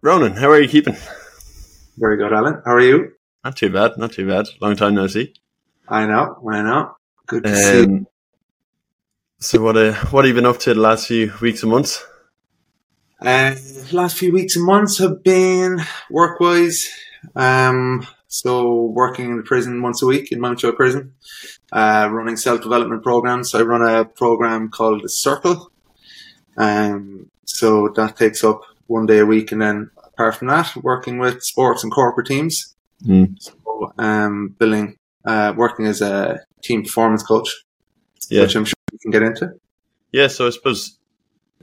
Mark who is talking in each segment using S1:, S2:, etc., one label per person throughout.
S1: Ronan, how are you keeping?
S2: Very good, Alan. How are you?
S1: Not too bad, not too bad. Long time no see.
S2: I know, I know. Good to see you.
S1: Um, so what uh, what have you been up to the last few weeks and months?
S2: Uh, last few weeks and months have been work-wise. Um, so working in the prison once a week in Mountjoy Prison, uh, running self-development programs. I run a program called the Circle. Um, so that takes up one day a week, and then apart from that, working with sports and corporate teams.
S1: Mm.
S2: So, um, building, uh, working as a team performance coach,
S1: Yeah,
S2: which I'm sure you can get into.
S1: yeah. So I suppose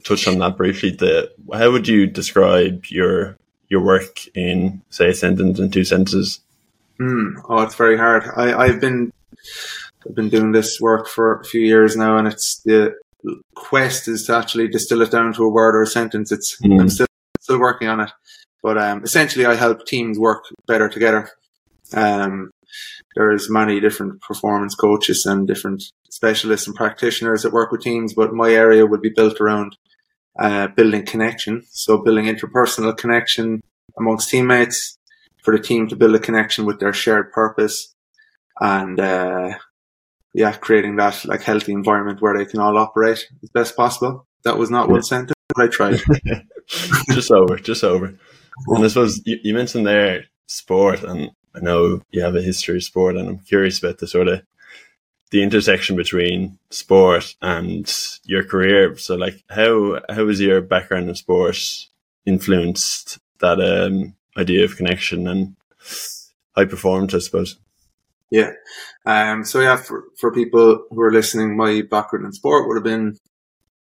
S1: touch on that briefly. The how would you describe your your work in say a sentence and two sentences?
S2: Mm, oh, it's very hard. I, I've been I've been doing this work for a few years now, and it's the quest is to actually distill it down to a word or a sentence. It's
S1: Mm.
S2: I'm still still working on it, but um, essentially, I help teams work better together. Um, there's many different performance coaches and different specialists and practitioners that work with teams, but my area would be built around uh, building connection. So building interpersonal connection amongst teammates for the team to build a connection with their shared purpose and uh, yeah, creating that like healthy environment where they can all operate as best possible. That was not
S1: Yeah.
S2: one sentence, but I tried.
S1: just over, just over. And I suppose you, you mentioned there sport, and I know you have a history of sport, and I'm curious about the sort of the intersection between sport and your career. So, like, how how has your background in sport influenced that um, idea of connection and high performance? I suppose.
S2: Yeah. Um, so yeah, for, for people who are listening, my background in sport would have been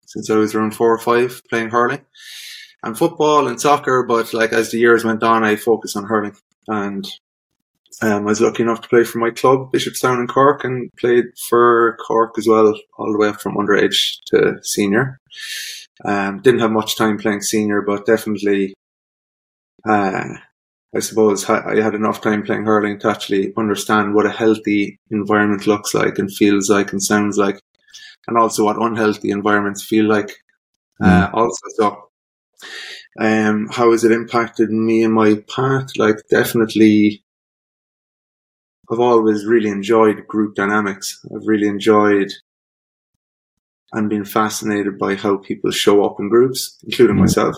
S2: since I was around four or five playing hurling and football and soccer. But like as the years went on, I focused on hurling and um, I was lucky enough to play for my club, Bishopstown in Cork, and played for Cork as well, all the way up from underage to senior. Um, didn't have much time playing senior, but definitely, uh, I suppose I had enough time playing hurling to actually understand what a healthy environment looks like and feels like and sounds like, and also what unhealthy environments feel like. Uh, also, so um, how has it impacted me in my path? Like, definitely, I've always really enjoyed group dynamics. I've really enjoyed and been fascinated by how people show up in groups, including
S1: Mm.
S2: myself.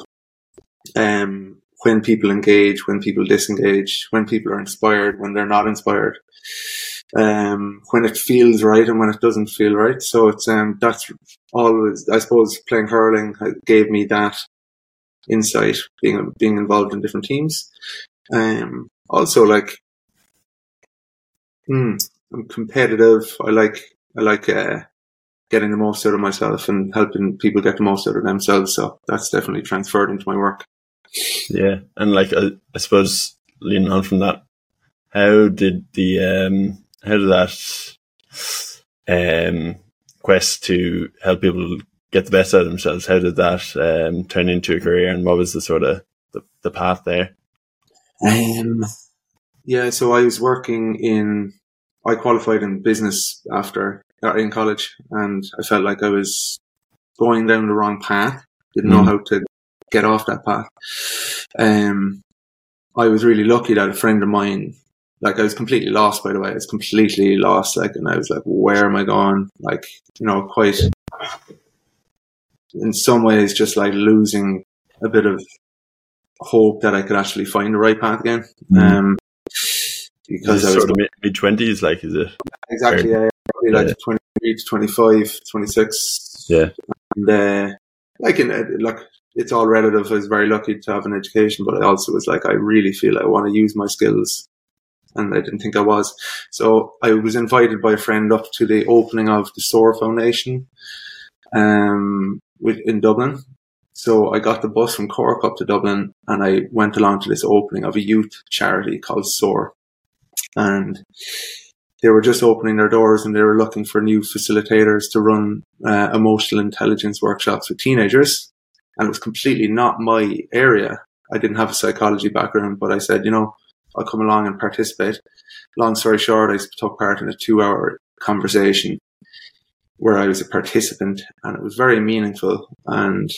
S2: Um, when people engage, when people disengage, when people are inspired, when they're not inspired, um, when it feels right and when it doesn't feel right. So it's um, that's always, I suppose, playing hurling gave me that insight, being being involved in different teams. Um, also, like, hmm, I'm competitive. I like I like uh, getting the most out of myself and helping people get the most out of themselves. So that's definitely transferred into my work.
S1: Yeah, and like I, I suppose leaning on from that, how did the um how did that um quest to help people get the best out of themselves? How did that um turn into a career, and what was the sort of the, the path there?
S2: Um, yeah, so I was working in, I qualified in business after uh, in college, and I felt like I was going down the wrong path. Didn't know
S1: Mm.
S2: how to get off that path. Um, I was really lucky that a friend of mine, like I was completely lost. By the way, I was completely lost. Like, and I was like, where am I going? Like, you know, quite in some ways, just like losing a bit of hope that I could actually find the right path again. Um, because I was
S1: sort of mid twenties, like is it?
S2: exactly yeah, probably like
S1: Yeah.
S2: 23 to 25, 26.
S1: Yeah.
S2: And, uh, like, in, uh, like, it's all relative. I was very lucky to have an education, but I also was like, I really feel I want to use my skills. And I didn't think I was. So I was invited by a friend up to the opening of the SOAR Foundation, um, in Dublin. So I got the bus from Cork up to Dublin and I went along to this opening of a youth charity called SOAR. And they were just opening their doors and they were looking for new facilitators to run uh, emotional intelligence workshops with teenagers. And it was completely not my area. I didn't have a psychology background, but I said, you know, I'll come along and participate. Long story short, I took part in a two hour conversation where I was a participant and it was very meaningful. And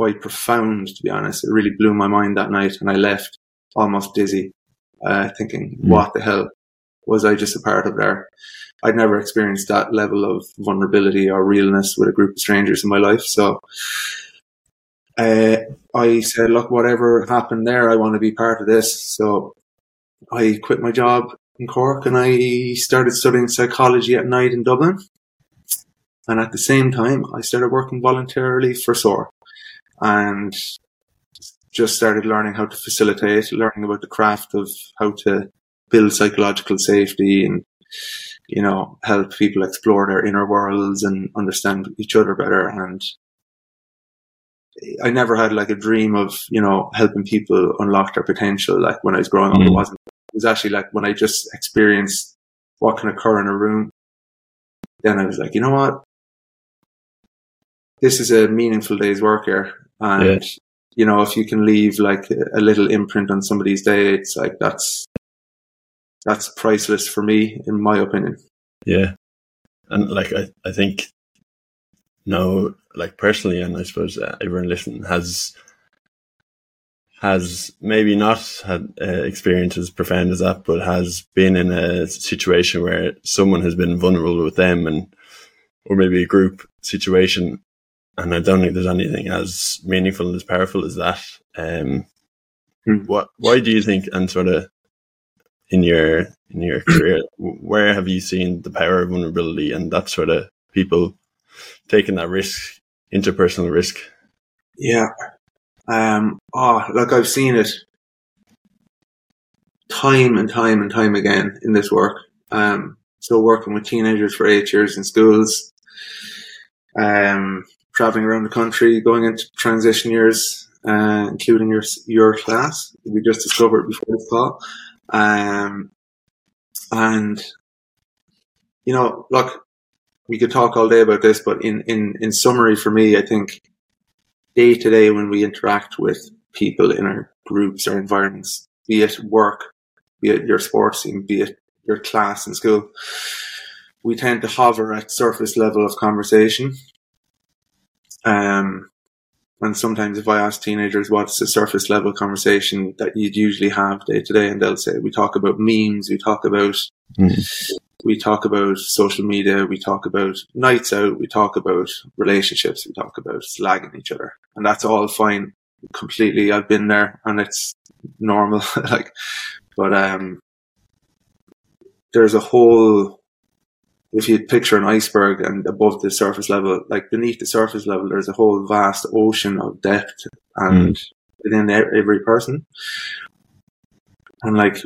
S2: quite profound, to be honest. It really blew my mind that night, and I left almost dizzy, uh, thinking, mm. "What the hell was I just a part of there?" I'd never experienced that level of vulnerability or realness with a group of strangers in my life. So uh, I said, look, whatever happened there, I want to be part of this. So I quit my job in Cork and I started studying psychology at night in Dublin. And at the same time, I started working voluntarily for SOAR and just started learning how to facilitate, learning about the craft of how to build psychological safety and you know, help people explore their inner worlds and understand each other better. And I never had like a dream of, you know, helping people unlock their potential. Like when I was growing up, it mm. wasn't, it was actually like when I just experienced what can occur in a room. Then I was like, you know what? This is a meaningful day's work here. And, yeah. you know, if you can leave like a, a little imprint on somebody's day, it's like that's, that's priceless for me, in my opinion.
S1: Yeah, and like I, I think no, like personally, and I suppose uh, everyone listening has has maybe not had uh, experience as profound as that, but has been in a situation where someone has been vulnerable with them, and or maybe a group situation. And I don't think there's anything as meaningful and as powerful as that. Um, hmm. What? Why do you think? And sort of in your in your career, where have you seen the power of vulnerability and that sort of people taking that risk, interpersonal risk?
S2: Yeah. Um, oh, like I've seen it time and time and time again in this work. Um, so working with teenagers for eight years in schools, um, traveling around the country, going into transition years, uh, including your your class. We just discovered before this call. Um, and, you know, look, we could talk all day about this, but in, in, in summary for me, I think day to day when we interact with people in our groups or environments, be it work, be it your sports team, be it your class in school, we tend to hover at surface level of conversation. Um, and sometimes if I ask teenagers what's the surface level conversation that you'd usually have day to day, and they'll say, we talk about memes, we talk about, mm. we talk about social media, we talk about nights out, we talk about relationships, we talk about slagging each other. And that's all fine. Completely. I've been there and it's normal. like, but, um, there's a whole if you picture an iceberg and above the surface level, like beneath the surface level, there's a whole vast ocean of depth and mm. within every person. And like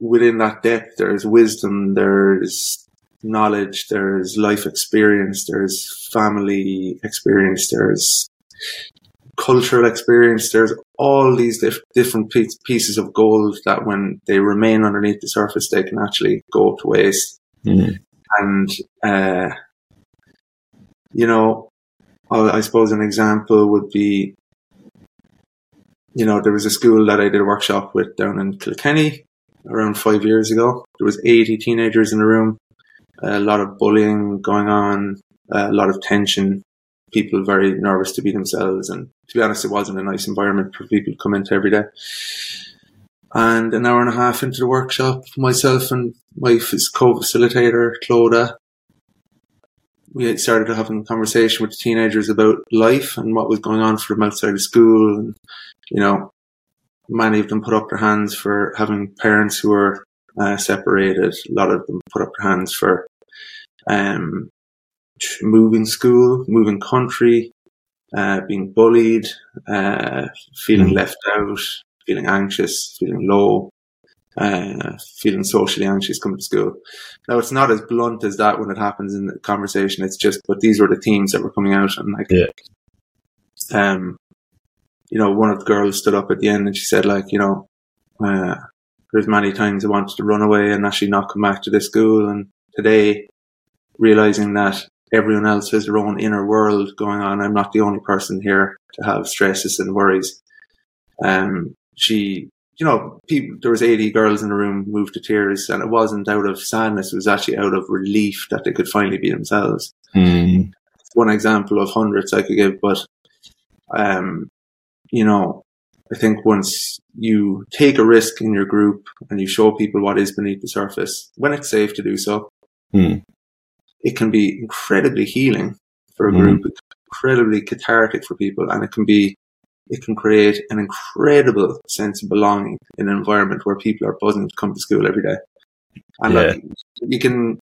S2: within that depth, there's wisdom, there's knowledge, there's life experience, there's family experience, there's cultural experience. There's all these dif- different pieces of gold that when they remain underneath the surface, they can actually go to waste. Mm. And, uh, you know, I suppose an example would be, you know, there was a school that I did a workshop with down in Kilkenny around five years ago. There was 80 teenagers in the room, a lot of bullying going on, a lot of tension, people very nervous to be themselves. And to be honest, it wasn't a nice environment for people to come into every day. And an hour and a half into the workshop, myself and my co-facilitator, Clodagh, we started having a conversation with the teenagers about life and what was going on for them outside of school. And, you know, many of them put up their hands for having parents who were uh, separated. A lot of them put up their hands for um, moving school, moving country, uh, being bullied, uh, feeling mm. left out, feeling anxious, feeling low, uh, feeling socially anxious coming to school. Now it's not as blunt as that when it happens in the conversation. It's just, but these were the themes that were coming out, and like,
S1: yeah.
S2: um, you know, one of the girls stood up at the end and she said, like, you know, uh, there's many times I wanted to run away and actually not come back to this school, and today, realizing that everyone else has their own inner world going on, I'm not the only person here to have stresses and worries. Um, she, you know, people, there was 80 girls in the room moved to tears and it wasn't out of sadness. It was actually out of relief that they could finally be themselves.
S1: Mm.
S2: One example of hundreds I could give, but um, you know, I think once you take a risk in your group and you show people what is beneath the surface, when it's safe to do so,
S1: Mm.
S2: it can be incredibly healing for a
S1: Mm.
S2: group, incredibly cathartic for people, and it can be, it can create an incredible sense of belonging in an environment where people are buzzing to come to school every day. And
S1: Yeah.
S2: like, you can,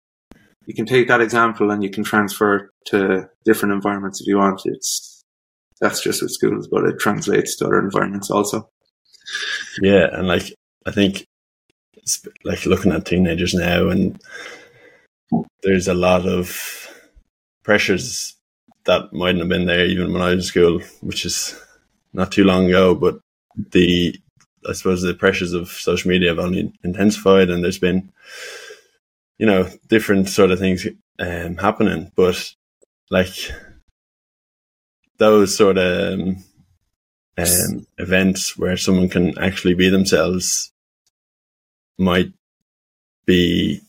S2: you can take that example and you can transfer to different environments if you want. It's, that's just with schools, but it translates to other environments also.
S1: Yeah, and like I think, it's like looking at teenagers now, and there's a lot of pressures that mightn't have been there even when I was in school, which is not too long ago. But the I suppose the pressures of social media have only intensified, and there's been, you know, different sort of things um, happening. But like those sort of um, um, events where someone can actually be themselves might be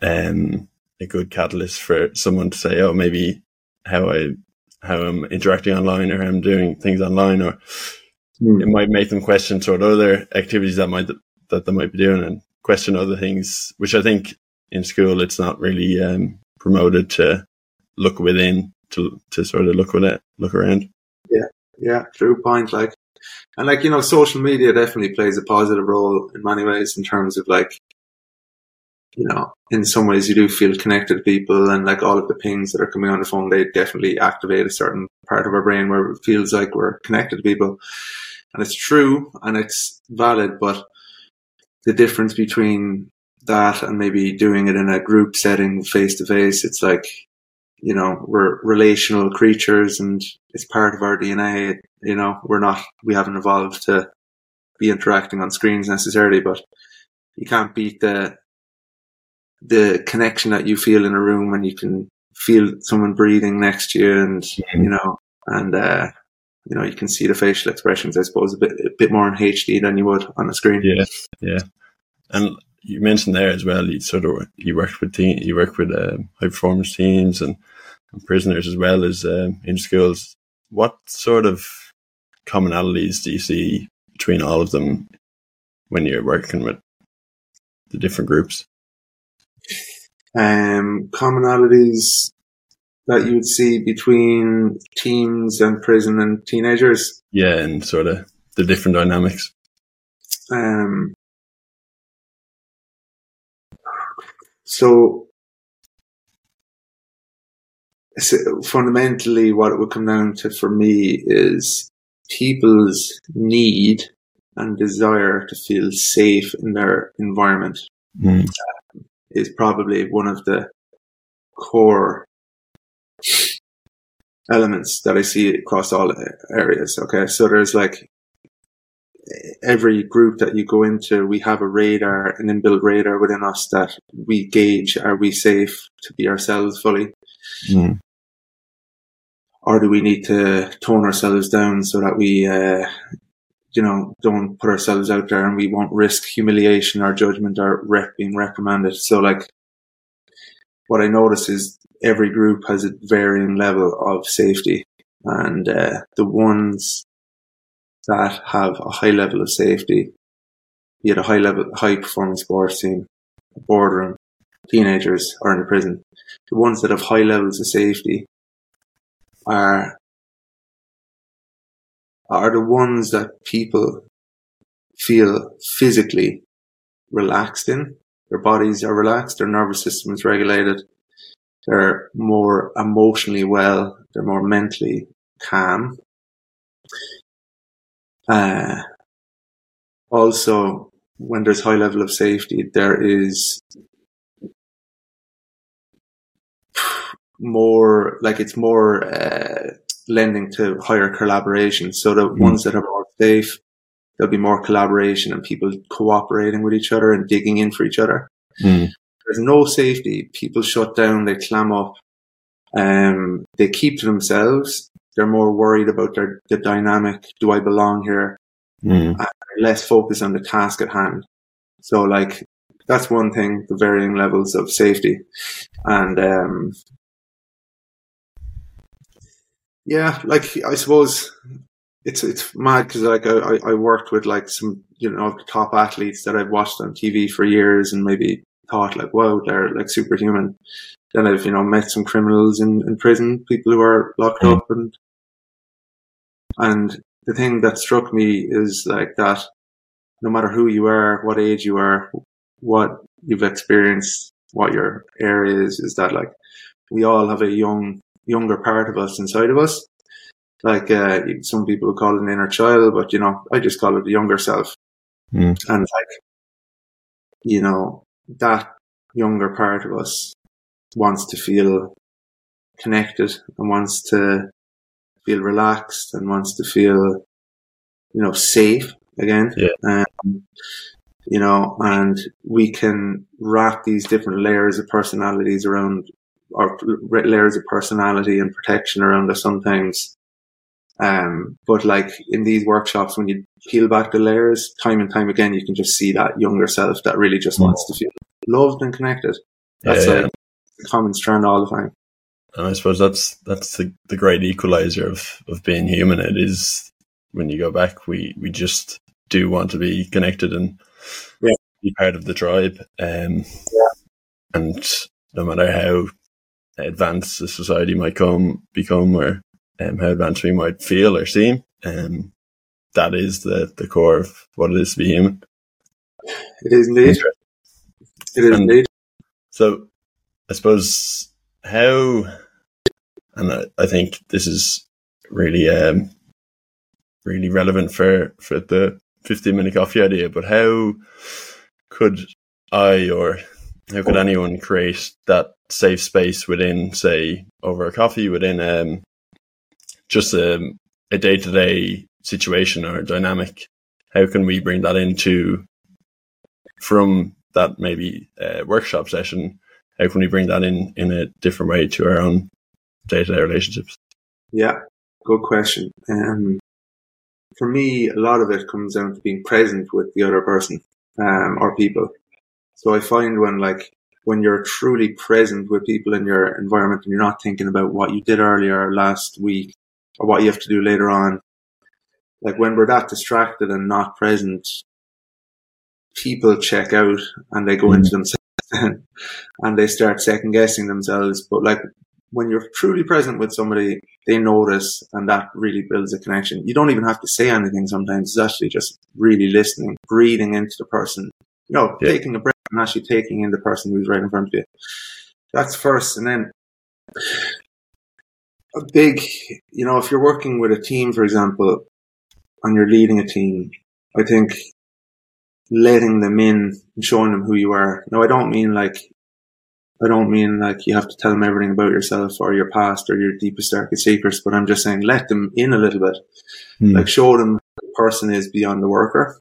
S1: um, a good catalyst for someone to say, "Oh, maybe how I how I'm interacting online or how I'm doing things online," or hmm. it might make them question sort of other activities that might that they might be doing and question other things, which I think in school it's not really um, promoted to look within to to sort of look with it, look around.
S2: Yeah, yeah, true point. Like, and like, you know, social media definitely plays a positive role in many ways in terms of like, you know, in some ways you do feel connected to people and like all of the pings that are coming on the phone, they definitely activate a certain part of our brain where it feels like we're connected to people. And it's true and it's valid, but the difference between that and maybe doing it in a group setting face to face, it's like, you know, we're relational creatures and it's part of our DNA. You know, we're not, we haven't evolved to be interacting on screens necessarily, but you can't beat the, the connection that you feel in a room when you can feel someone breathing next to you and,
S1: Mhm.
S2: you know, and, uh, you know, you can see the facial expressions, I suppose, a bit, a bit more in HD than you would on a screen.
S1: Yeah, yeah. And you mentioned there as well. You sort of you worked with team, you work with um, high performance teams and, and prisoners as well as um, in schools. What sort of commonalities do you see between all of them when you're working with the different groups?
S2: Um, commonalities that you would see between teens and prison and teenagers.
S1: Yeah, and sort of the different dynamics.
S2: Um, so, so fundamentally, what it would come down to for me is people's need and desire to feel safe in their environment
S1: Mm.
S2: Is probably one of the core elements that I see across all areas. Okay. So there's like every group that you go into, we have a radar, an inbuilt radar within us that we gauge, are we safe to be ourselves fully?
S1: Mm.
S2: Or do we need to tone ourselves down so that we, uh, you know, don't put ourselves out there and we won't risk humiliation or judgment or rep being reprimanded. So like what I notice is every group has a varying level of safety and uh, the ones that have a high level of safety, be it a high level, high performance sports team, a boardroom, teenagers or in a prison, the ones that have high levels of safety are are the ones that people feel physically relaxed in. Their bodies are relaxed, their nervous system is regulated, they're more emotionally well, they're more mentally calm. Uh, also, when there's high level of safety, there is more, like it's more, uh, lending to higher collaboration. So the
S1: Mm.
S2: ones that are more safe, there'll be more collaboration and people cooperating with each other and digging in for each other.
S1: Mm.
S2: There's no safety. People shut down, they clam up, um, they keep to themselves. They're more worried about their the dynamic. Do I belong here?
S1: Mm.
S2: Less focused on the task at hand. So like that's one thing, the varying levels of safety. And um yeah, like I suppose it's it's mad because like I, I worked with like some you know top athletes that I've watched on TV for years and maybe thought like wow they're like superhuman. Then I've you know met some criminals in, in prison, people who are locked mm. up and and the thing that struck me is like that no matter who you are, what age you are, what you've experienced, what your area is, is that like we all have a young younger part of us inside of us. Like uh, some people call it an inner child, but you know, I just call it the younger self. Mm. And like, you know, that younger part of us wants to feel connected and wants to feel relaxed and wants to feel, you know, safe again.
S1: Yeah.
S2: Um, you know, and we can wrap these different layers of personalities around or layers of personality and protection around us sometimes. Um, but like in these workshops, when you peel back the layers time and time again, you can just see that younger self that really just wants to feel loved and connected. That's yeah, like a common strand all the time.
S1: And I suppose that's that's the, the great equalizer of, of being human. It is when you go back, we, we just do want to be connected and
S2: yeah.
S1: be part of the tribe. Um,
S2: yeah.
S1: And no matter how advanced the society might come become or um, how advanced we might feel or seem. Um, that is the, the core of what it is to be human.
S2: It is indeed. It is and indeed.
S1: So I suppose how, and I, I think this is really, um, really relevant for, for the 15 minute coffee idea, but how could I or how could anyone create that safe space within, say, over a coffee, within um, just a day to day situation or dynamic? How can we bring that into from that maybe uh, workshop session? How can we bring that in in a different way to our own day to day relationships?
S2: Yeah, good question. Um, for me, a lot of it comes down to being present with the other person um, or people. So I find when like when you're truly present with people in your environment and you're not thinking about what you did earlier last week or what you have to do later on, like when we're that distracted and not present, people check out and they go mm. into themselves and they start second guessing themselves. But like when you're truly present with somebody, they notice and that really builds a connection. You don't even have to say anything sometimes. It's actually just really listening, breathing into the person, you know, yeah. taking a breath and actually taking in the person who's right in front of you. That's first. And then a big, you know, if you're working with a team, for example, and you're leading a team, I think letting them in and showing them who you are. No, I don't mean like, I don't mean like you have to tell them everything about yourself or your past or your deepest, darkest secrets, but I'm just saying let them in a little bit. Mm. Like show them the person is beyond the worker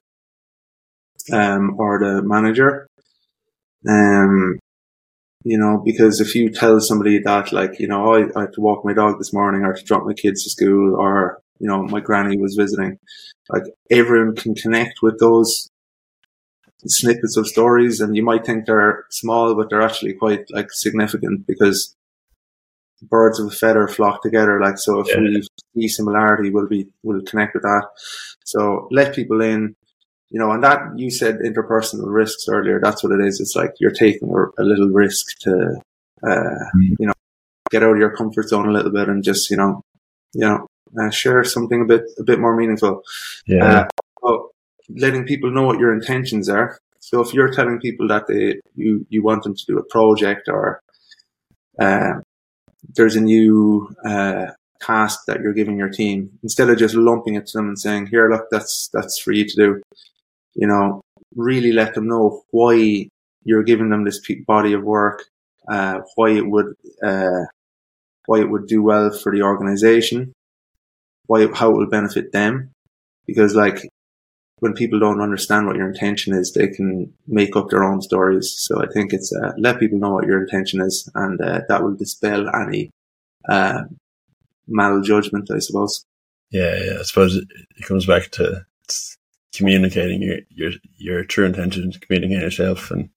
S2: um, or the manager. Um, you know, because if you tell somebody that, like, you know, I, I had to walk my dog this morning or to drop my kids to school or, you know, my granny was visiting, like everyone can connect with those snippets of stories and you might think they're small, but they're actually quite like significant because birds of a feather flock together. Like, so if yeah. we see similarity, we'll be, we'll connect with that. So let people in, you know, and that you said interpersonal risks earlier. That's what it is. It's like you're taking a, little risk to, uh, mm. you know, get out of your comfort zone a little bit and just, you know, you know, uh, share something a bit, a bit more meaningful.
S1: Yeah.
S2: Uh, letting people know what your intentions are. So if you're telling people that they, you, you want them to do a project or, uh, there's a new, uh, task that you're giving your team, instead of just lumping it to them and saying, here, look, that's, that's for you to do you know, really let them know why you're giving them this body of work, uh, why it would, uh, why it would do well for the organization, why, how it will benefit them. Because like, when people don't understand what your intention is, they can make up their own stories. So I think it's, uh, let people know what your intention is and, uh, that will dispel any, uh, maljudgment, I suppose.
S1: Yeah, yeah. I suppose it, it comes back to communicating your your your true intentions, communicating yourself, and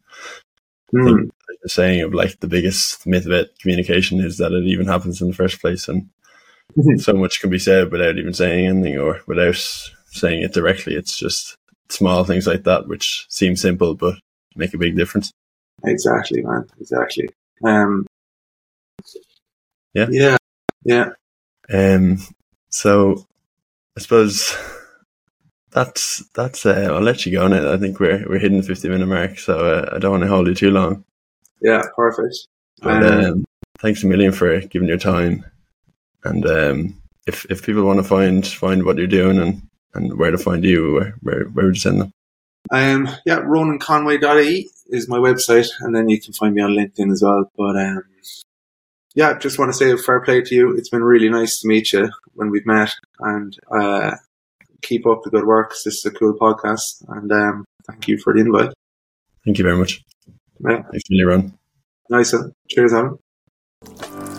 S2: mm.
S1: the saying of like the biggest myth about communication is that it even happens in the first place, and so much can be said without even saying anything or without saying it directly. It's just small things like that which seem simple but make a big difference.
S2: Exactly, man. Exactly. Um,
S1: yeah.
S2: Yeah. Yeah.
S1: Um, so I suppose that's that's. Uh, I'll let you go on it. I think we're we're hitting the fifty minute mark, so uh, I don't want to hold you too long.
S2: Yeah, perfect.
S1: But, um, thanks a million for giving your time. And um, if if people want to find find what you're doing and, and where to find you, where where, where would you send them?
S2: Um, yeah, ronanconway.ie is my website, and then you can find me on LinkedIn as well. But um, yeah, just want to say a fair play to you. It's been really nice to meet you when we've met, and uh, keep up the good work. This is a cool podcast, and um, thank you for the invite.
S1: Thank you very much.
S2: Yeah.
S1: Thanks, Ron.
S2: Nice. Cheers, Alan.